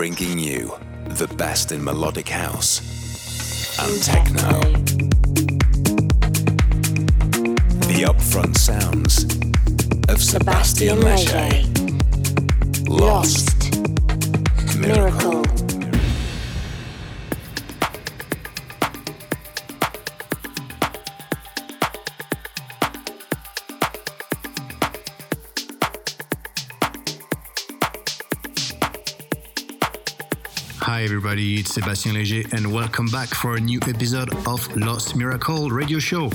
bringing you the best in melodic house and techno. The upfront sounds of Sebastien Leger. Lost. Miracle. Hi, everybody, it's Sebastien Leger, and welcome back for a new episode of Lost Miracle radio show.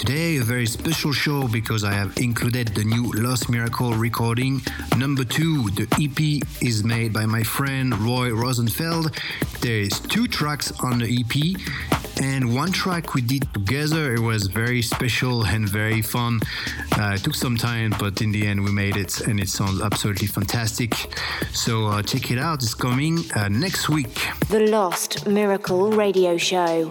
Today, a very special show because I have included the new Lost Miracle recording number two. The EP is made by my friend Roy Rosenfeld. There is two tracks on the EP, and one track we did together. It was very special and very fun. Uh, it took some time, but in the end, we made it, and it sounds absolutely fantastic. So uh, check it out. It's coming uh, next week. The Lost Miracle Radio Show.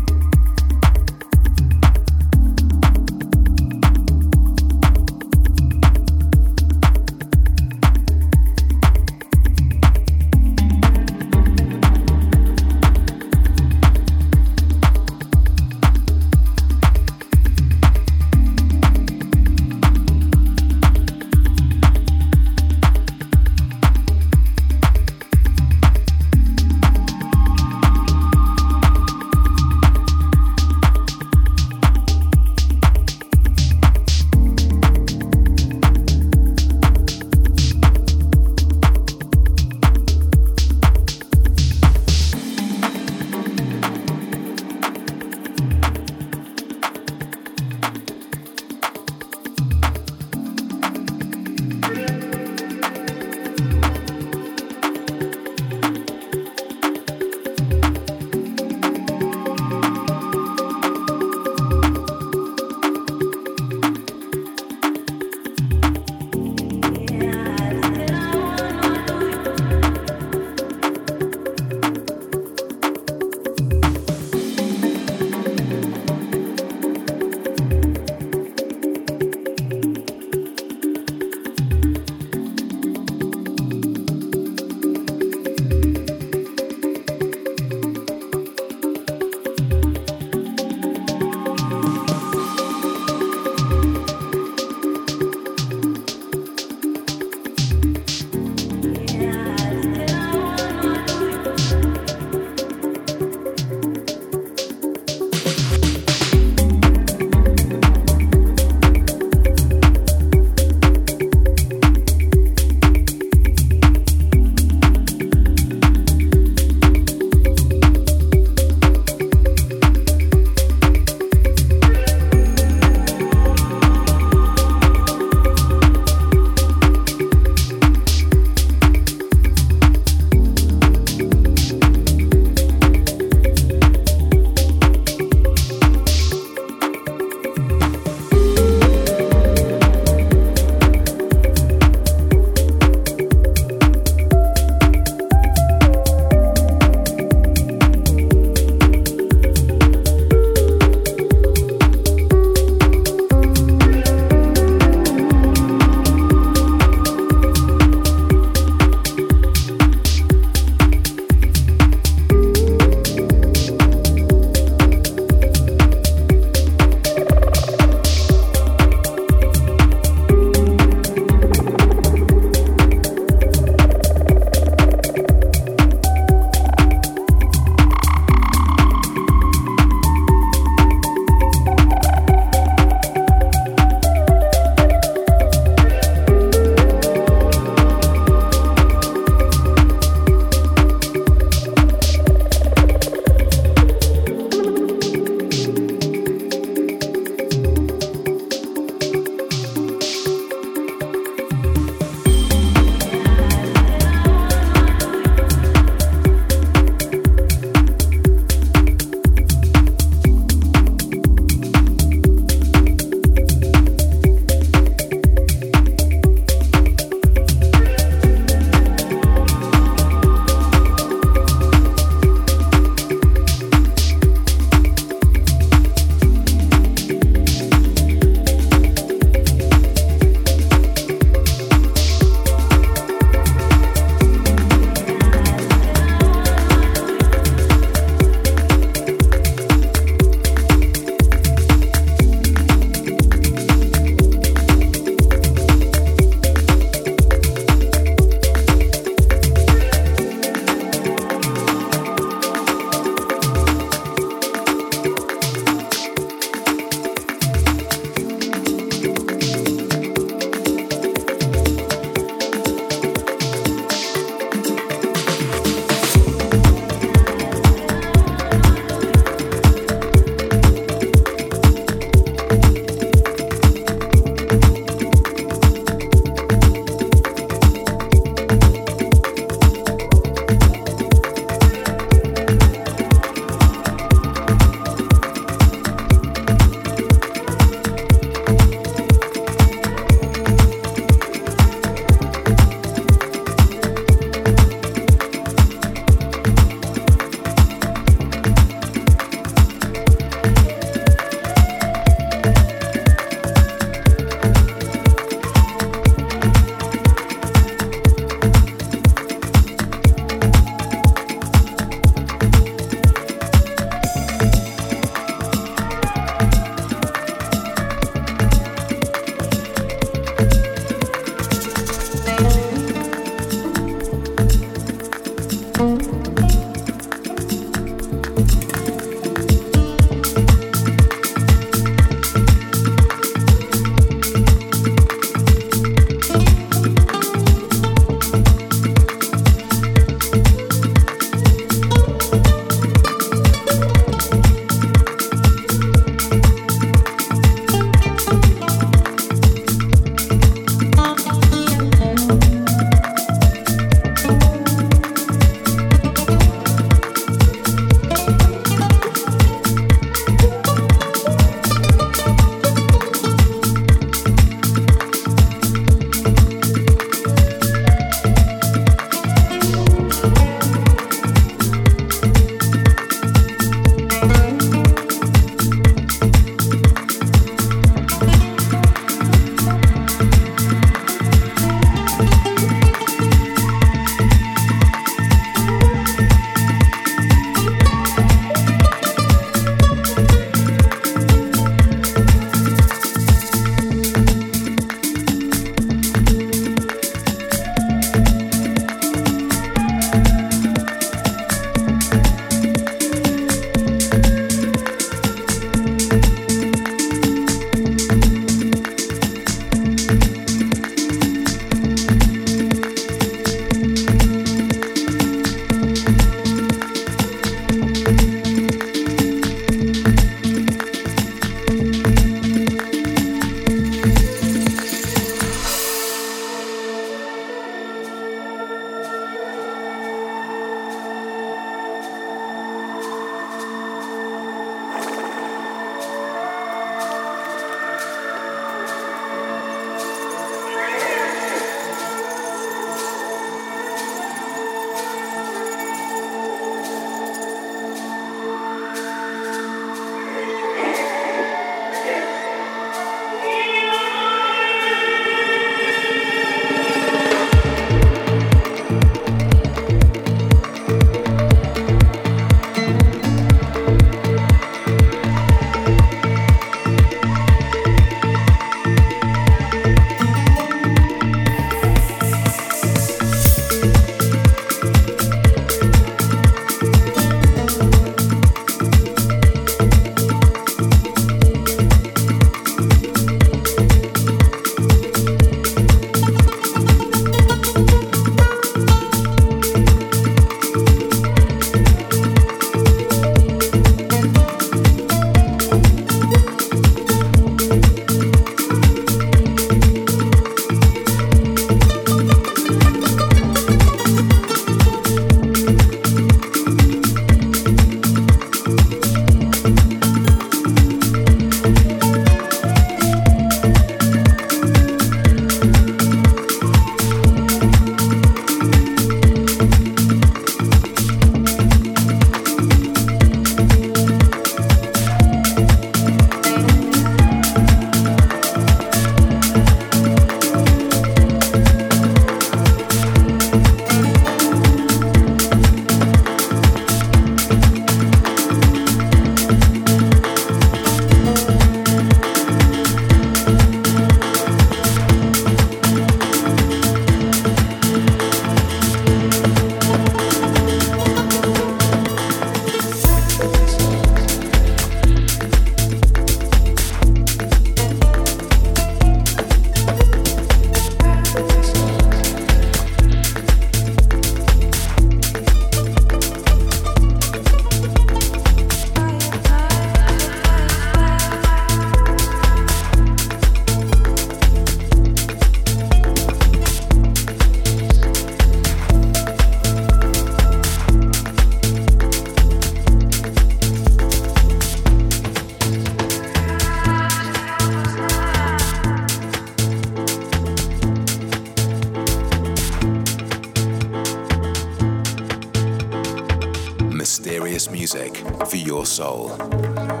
mysterious music for your soul.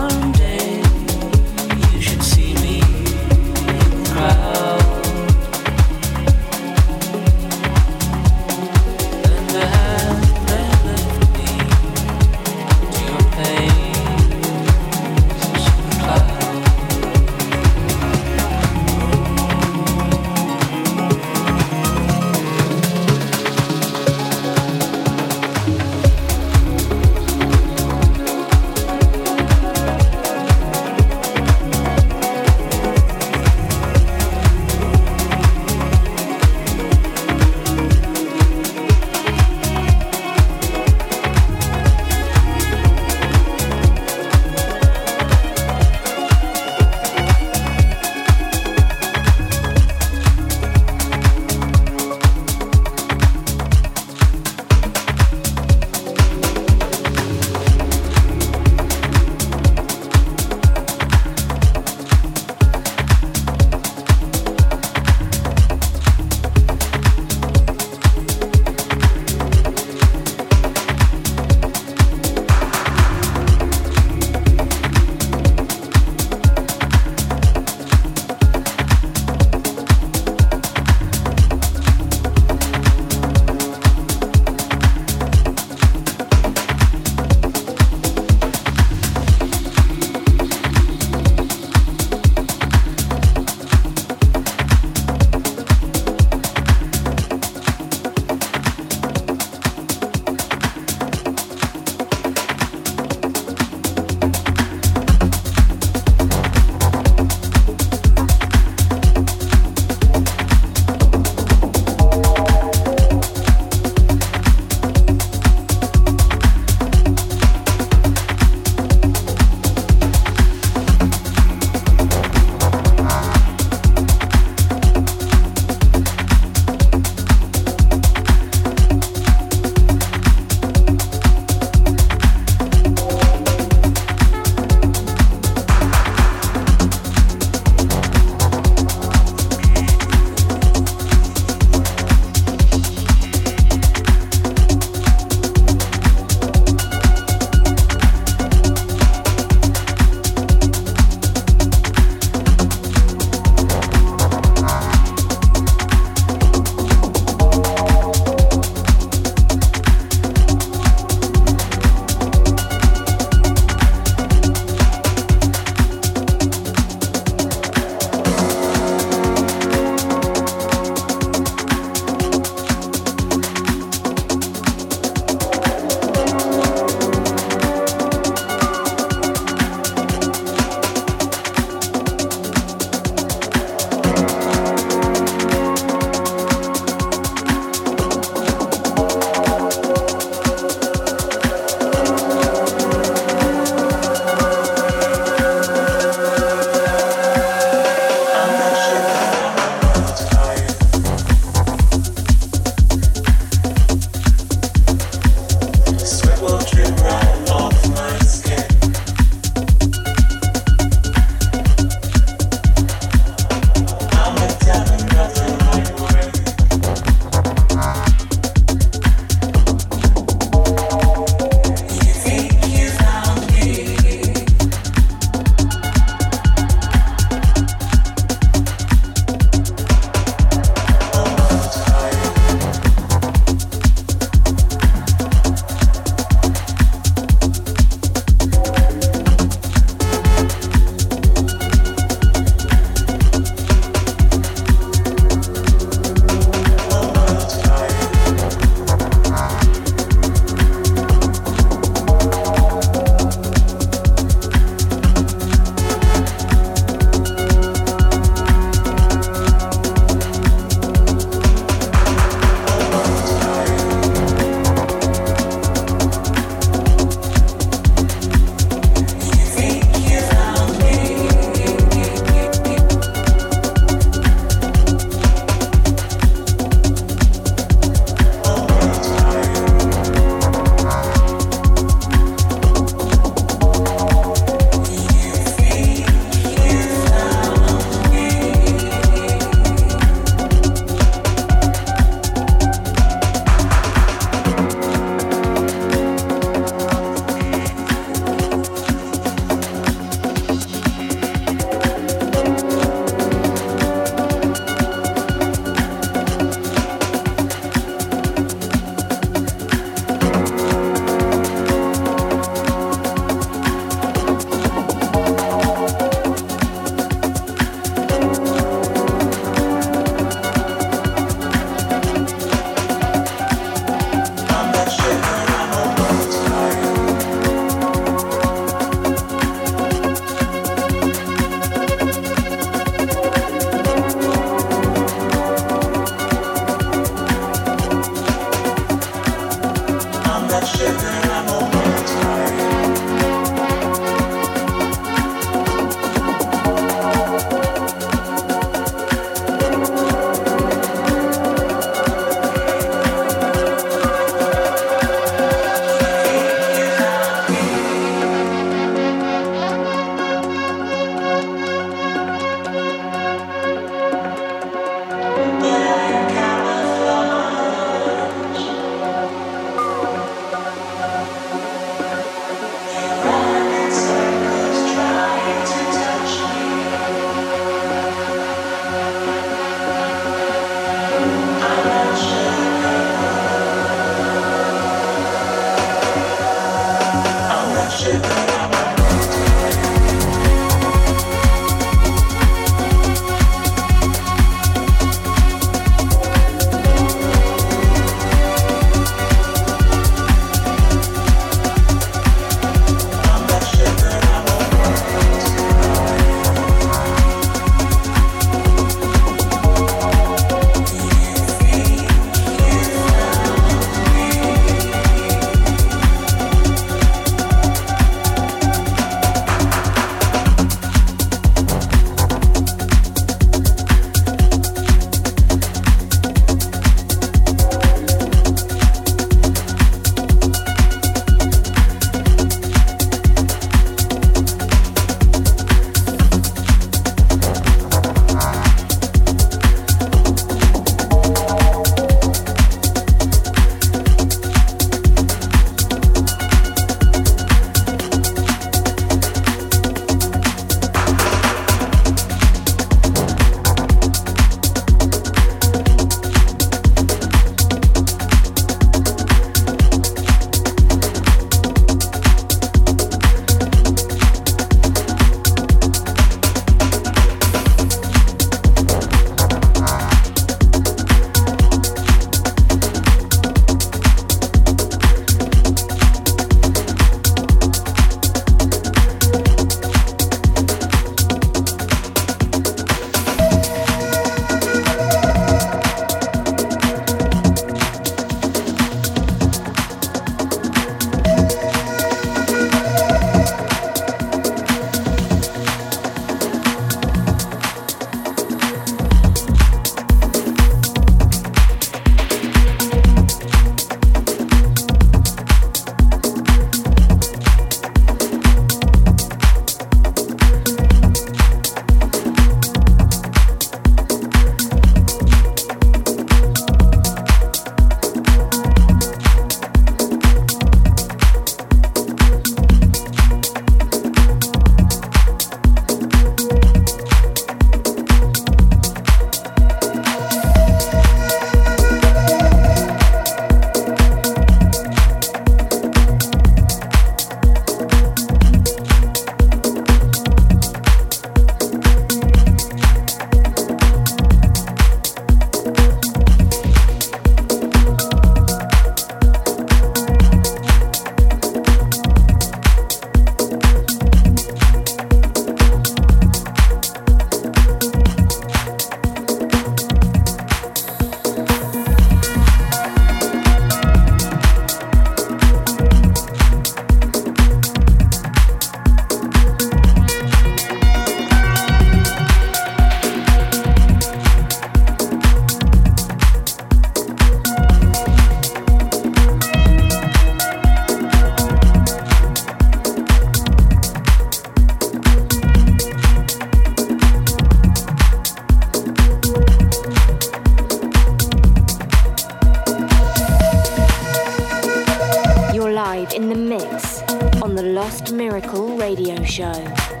live in the mix on the Lost Miracle Radio Show.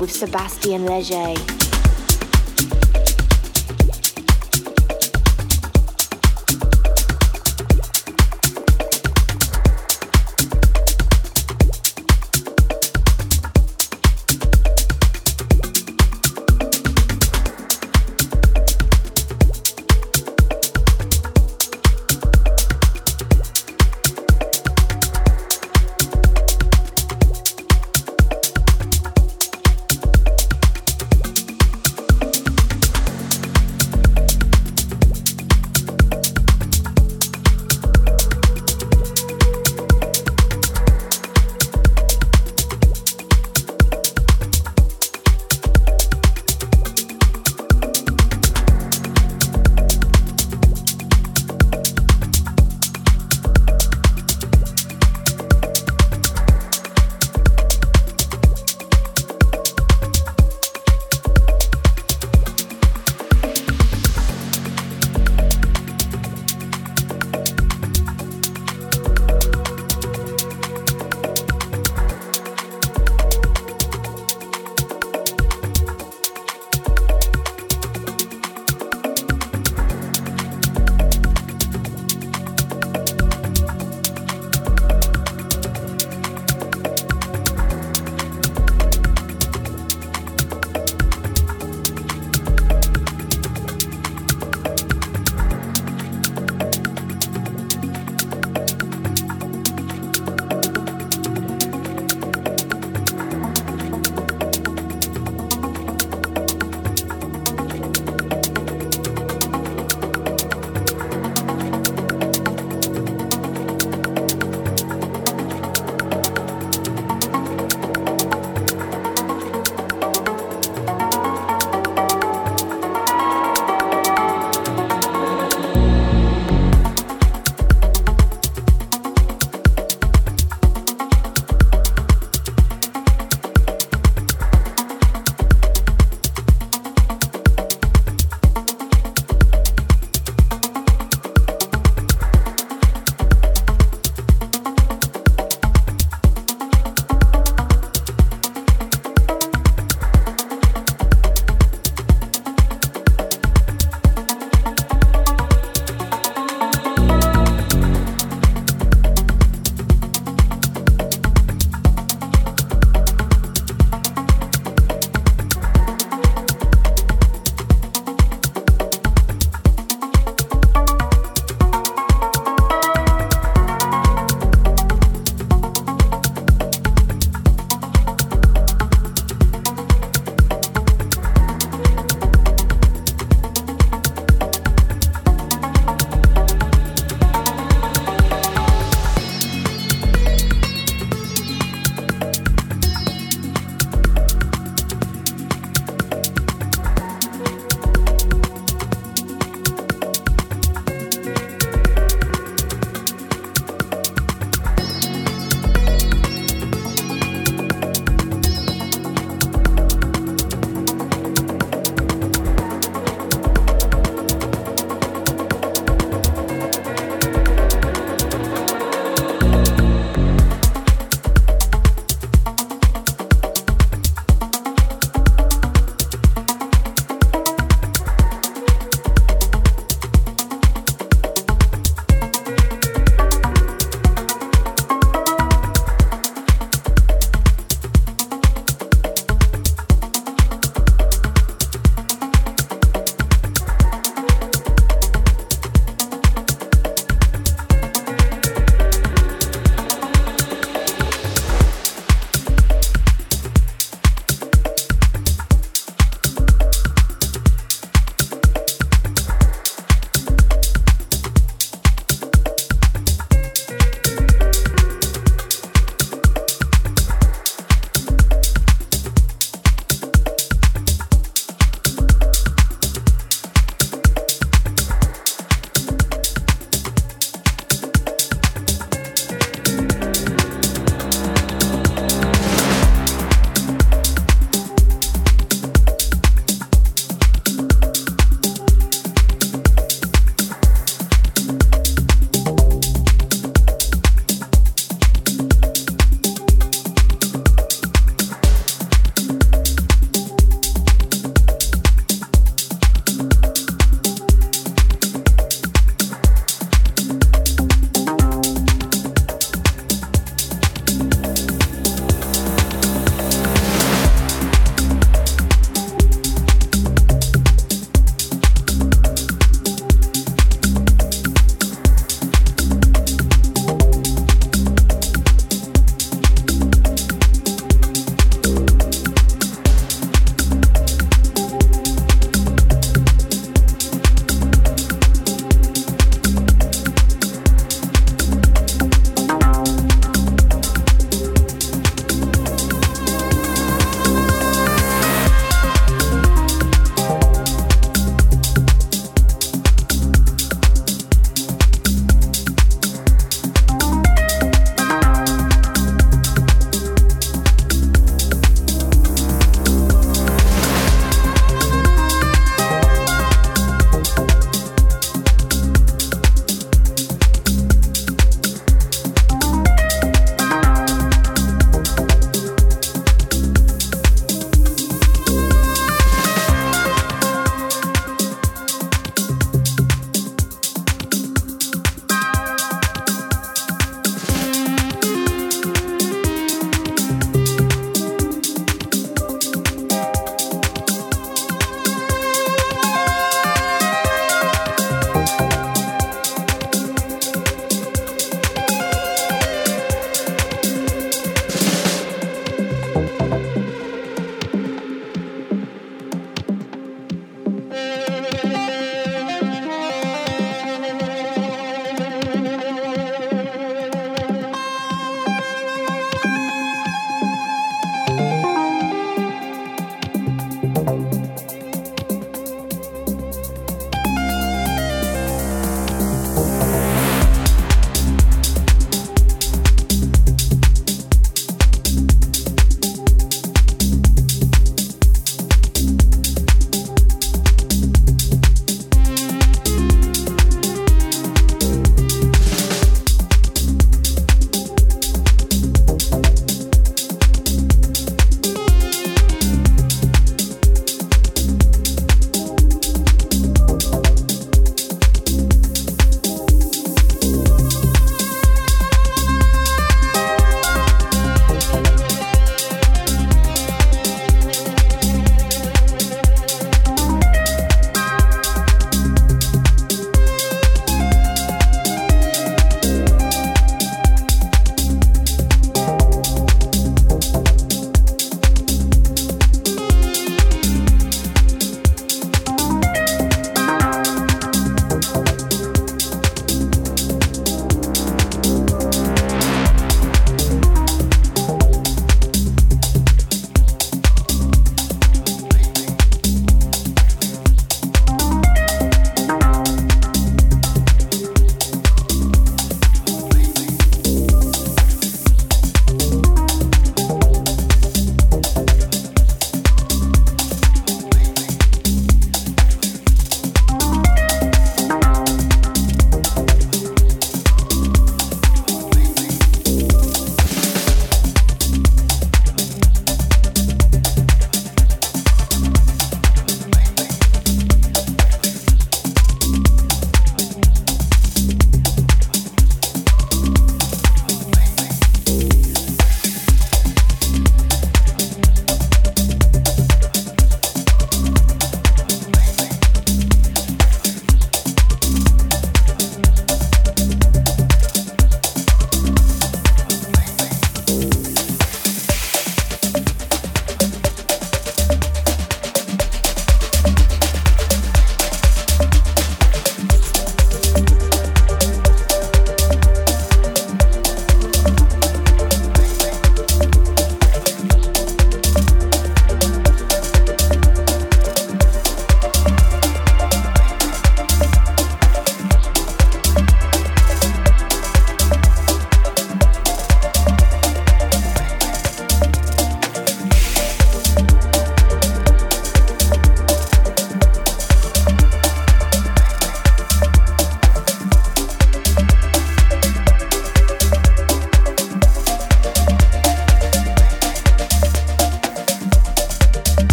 With Sébastien Léger.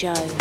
Show.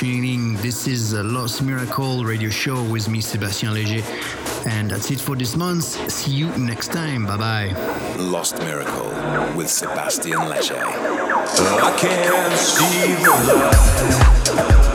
Tuning in. This is a Lost Miracle radio show with me, Sébastien Léger. And that's it for this month. See you next time. Bye bye. Lost Miracle with Sébastien Léger. I can't see the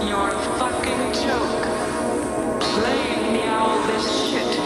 You're a fucking joke. Playing me all this shit.